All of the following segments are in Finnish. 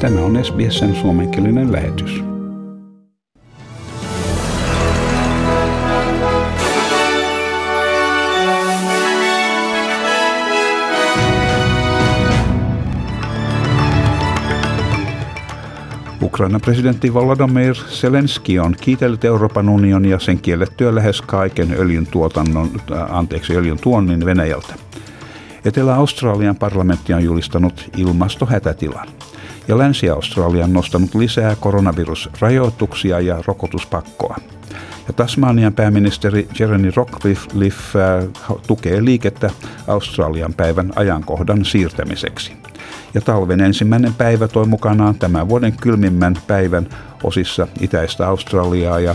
Tämä on SBSn suomenkielinen lähetys. Ukrainan presidentti Volodymyr Zelenski on kiitellyt Euroopan unionia sen kiellettyä lähes kaiken öljyn, tuotannon, äh, anteeksi, öljyn tuonnin Venäjältä. Etelä-Australian parlamentti on julistanut ilmastohätätilan ja Länsi-Australia on nostanut lisää koronavirusrajoituksia ja rokotuspakkoa. Ja Tasmanian pääministeri Jeremy Rockcliffe äh, tukee liikettä Australian päivän ajankohdan siirtämiseksi ja talven ensimmäinen päivä toi mukanaan tämän vuoden kylmimmän päivän osissa itäistä Australiaa ja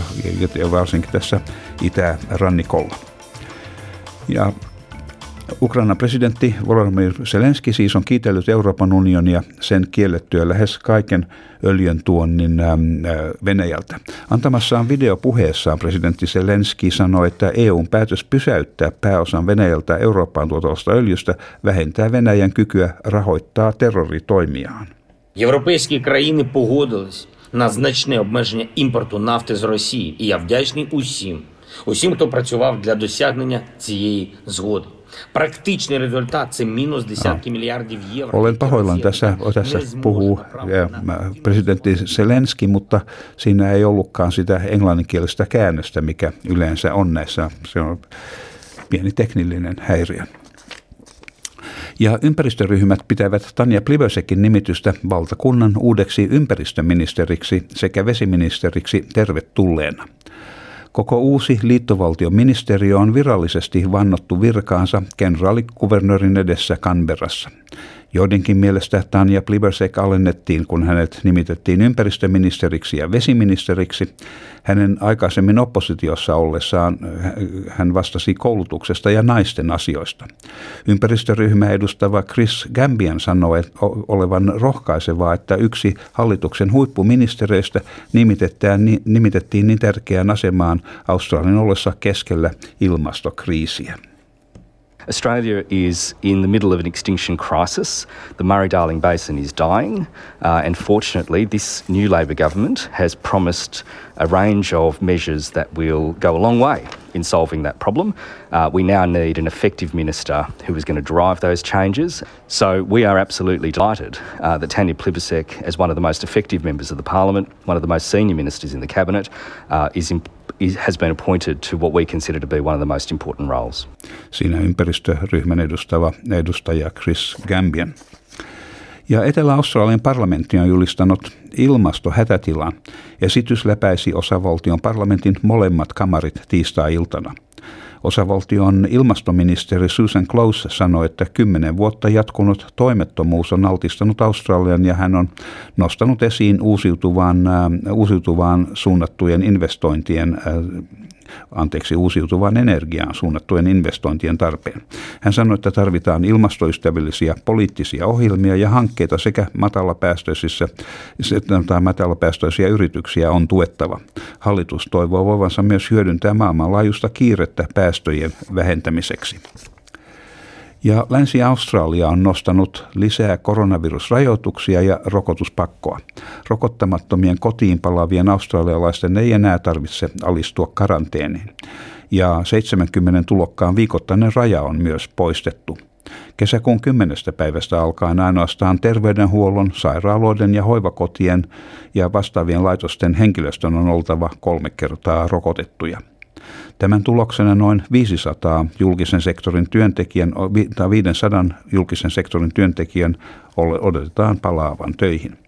varsinkin tässä itärannikolla. Ja Ukrainan presidentti Volodymyr Zelenski siis on kiitellyt Euroopan unionia sen kiellettyä lähes kaiken öljyn tuonnin ähm, äh, Venäjältä. Antamassaan videopuheessaan presidentti Zelenski sanoi, että EUn päätös pysäyttää pääosan Venäjältä Eurooppaan tuotavasta öljystä vähentää Venäjän kykyä rahoittaa terroritoimiaan. Європейські країни погодились на значне обмеження імпорту нафти з Росії, і я вдячний усім, усім, хто працював для досягнення цієї згоди. Olen pahoillaan tässä, tässä puhuu e, presidentti Zelenski, mutta siinä ei ollutkaan sitä englanninkielistä käännöstä, mikä yleensä on näissä. Se on pieni teknillinen häiriö ja ympäristöryhmät pitävät Tanja Plivösekin nimitystä valtakunnan uudeksi ympäristöministeriksi sekä vesiministeriksi tervetulleena. Koko uusi liittovaltioministeriö on virallisesti vannottu virkaansa kenraalikuvernöörin edessä Canberrassa. Joidenkin mielestä Tanja Plibersek alennettiin, kun hänet nimitettiin ympäristöministeriksi ja vesiministeriksi. Hänen aikaisemmin oppositiossa ollessaan hän vastasi koulutuksesta ja naisten asioista. Ympäristöryhmää edustava Chris Gambian sanoi olevan rohkaisevaa, että yksi hallituksen huippuministereistä nimitettiin niin tärkeään asemaan Australian ollessa keskellä ilmastokriisiä. Australia is in the middle of an extinction crisis. The Murray Darling Basin is dying, uh, and fortunately, this new Labor government has promised a range of measures that will go a long way in solving that problem. Uh, we now need an effective minister who is going to drive those changes. So we are absolutely delighted uh, that Tanya Plibersek, as one of the most effective members of the parliament, one of the most senior ministers in the cabinet, uh, is, in, has been appointed to what we consider to be one of the most important roles. Siinä ympäristöryhmän edustava edustaja Chris Gambian. Ja Etelä-Australian parlamentti on julistanut ilmastohätätilan. Esitys läpäisi osavaltion parlamentin molemmat kamarit tiistai-iltana. Osavaltion ilmastoministeri Susan Close sanoi, että kymmenen vuotta jatkunut toimettomuus on altistanut Australian ja hän on nostanut esiin uusiutuvaan, äh, uusiutuvaan suunnattujen investointien äh, anteeksi, uusiutuvaan energiaan suunnattujen investointien tarpeen. Hän sanoi, että tarvitaan ilmastoystävällisiä poliittisia ohjelmia ja hankkeita sekä matalapäästöisissä tai matalapäästöisiä yrityksiä on tuettava. Hallitus toivoo voivansa myös hyödyntää maailmanlaajuista kiirettä päästöjen vähentämiseksi. Ja Länsi-Australia on nostanut lisää koronavirusrajoituksia ja rokotuspakkoa. Rokottamattomien kotiin palaavien australialaisten ei enää tarvitse alistua karanteeniin. Ja 70 tulokkaan viikoittainen raja on myös poistettu. Kesäkuun 10. päivästä alkaen ainoastaan terveydenhuollon, sairaaloiden ja hoivakotien ja vastaavien laitosten henkilöstön on oltava kolme kertaa rokotettuja. Tämän tuloksena noin 500 julkisen sektorin työntekijän, tai 500 julkisen sektorin työntekijän odotetaan palaavan töihin.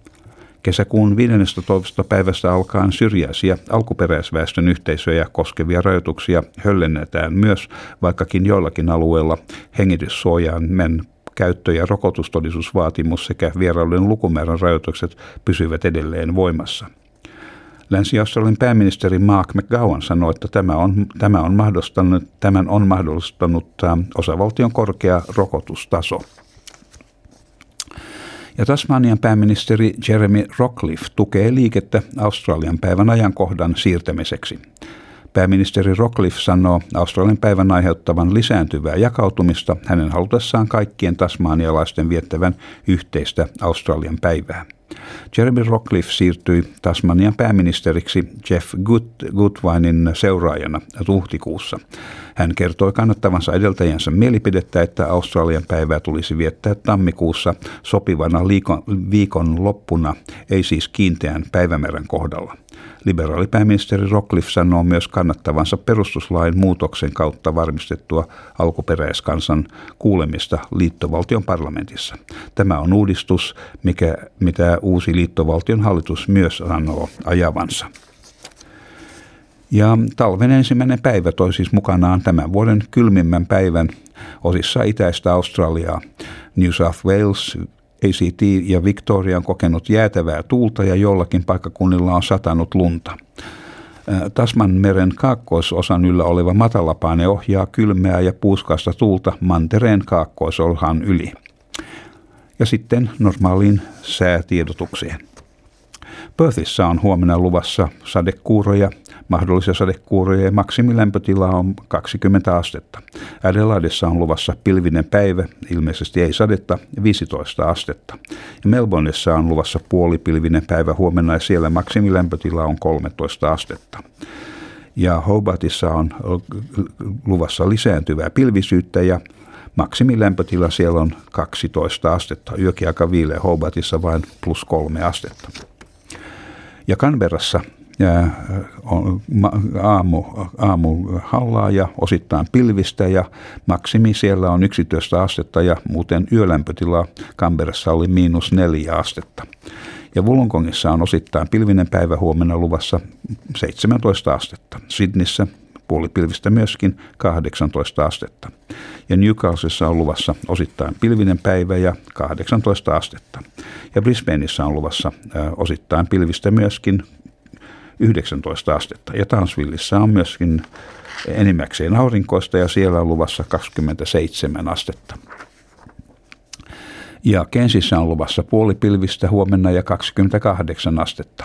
Kesäkuun 15. päivästä alkaen syrjäisiä alkuperäisväestön yhteisöjä koskevia rajoituksia höllennetään myös, vaikkakin joillakin alueilla hengityssuojaimen käyttö- ja rokotustodistusvaatimus sekä vierailujen lukumäärän rajoitukset pysyvät edelleen voimassa. Länsi-Australian pääministeri Mark McGowan sanoi, että tämä on, tämä on mahdollistanut, tämän on mahdollistanut ähm, osavaltion korkea rokotustaso. Ja Tasmanian pääministeri Jeremy Rockcliffe tukee liikettä Australian päivän ajankohdan siirtämiseksi. Pääministeri Rockcliffe sanoo Australian päivän aiheuttavan lisääntyvää jakautumista hänen halutessaan kaikkien tasmanialaisten viettävän yhteistä Australian päivää. Jeremy Rockcliffe siirtyi Tasmanian pääministeriksi Jeff Goodwinin seuraajana huhtikuussa. Hän kertoi kannattavansa edeltäjänsä mielipidettä, että Australian päivää tulisi viettää tammikuussa sopivana liikon, viikon loppuna, ei siis kiinteän päivämäärän kohdalla. Liberaalipääministeri Rockcliffe sanoo myös kannattavansa perustuslain muutoksen kautta varmistettua alkuperäiskansan kuulemista liittovaltion parlamentissa. Tämä on uudistus, mikä, mitä uusi liittovaltion hallitus myös sanoo ajavansa. Ja talven ensimmäinen päivä toi siis mukanaan tämän vuoden kylmimmän päivän osissa itäistä Australiaa. New South Wales, ACT ja Victoria on kokenut jäätävää tuulta ja jollakin paikkakunnilla on satanut lunta. Tasman meren kaakkoisosan yllä oleva matalapaine ohjaa kylmää ja puuskasta tuulta mantereen kaakkoisolhan yli. Ja sitten normaaliin säätiedotukseen. Perthissä on huomenna luvassa sadekuuroja Mahdollisia sadekuuroja ja maksimilämpötila on 20 astetta. Adelaideissa on luvassa pilvinen päivä, ilmeisesti ei sadetta, 15 astetta. Ja Melbourneissa on luvassa puolipilvinen päivä huomenna ja siellä maksimilämpötila on 13 astetta. Ja Hobartissa on luvassa lisääntyvää pilvisyyttä ja maksimilämpötila siellä on 12 astetta. Yökin aika viileä Hobartissa vain plus kolme astetta. Ja Canberrassa ja on aamu, aamu hallaa ja osittain pilvistä ja maksimi siellä on 11 astetta ja muuten yölämpötila Kamberassa oli miinus 4 astetta. Ja Wollongongissa on osittain pilvinen päivä huomenna luvassa 17 astetta. Sydnissä puolipilvistä myöskin 18 astetta. Ja Newcastlessa on luvassa osittain pilvinen päivä ja 18 astetta. Ja Brisbaneissa on luvassa osittain pilvistä myöskin 19 astetta. Ja Townsvilleissa on myöskin enimmäkseen aurinkoista ja siellä on luvassa 27 astetta. Ja Kensissä on luvassa puolipilvistä huomenna ja 28 astetta.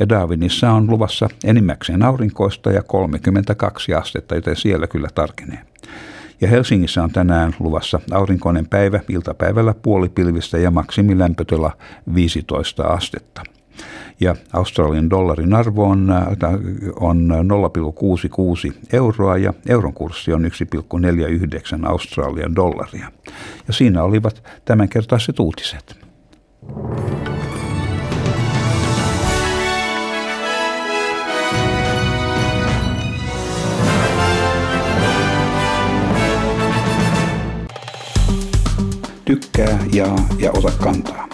Ja Darwinissa on luvassa enimmäkseen aurinkoista ja 32 astetta, joten siellä kyllä tarkenee. Ja Helsingissä on tänään luvassa aurinkoinen päivä, iltapäivällä puolipilvistä ja maksimilämpötila 15 astetta ja Australian dollarin arvo on, äh, on 0,66 euroa ja euron kurssi on 1,49 Australian dollaria. Ja siinä olivat tämänkertaiset uutiset. Tykkää, jaa ja ota kantaa.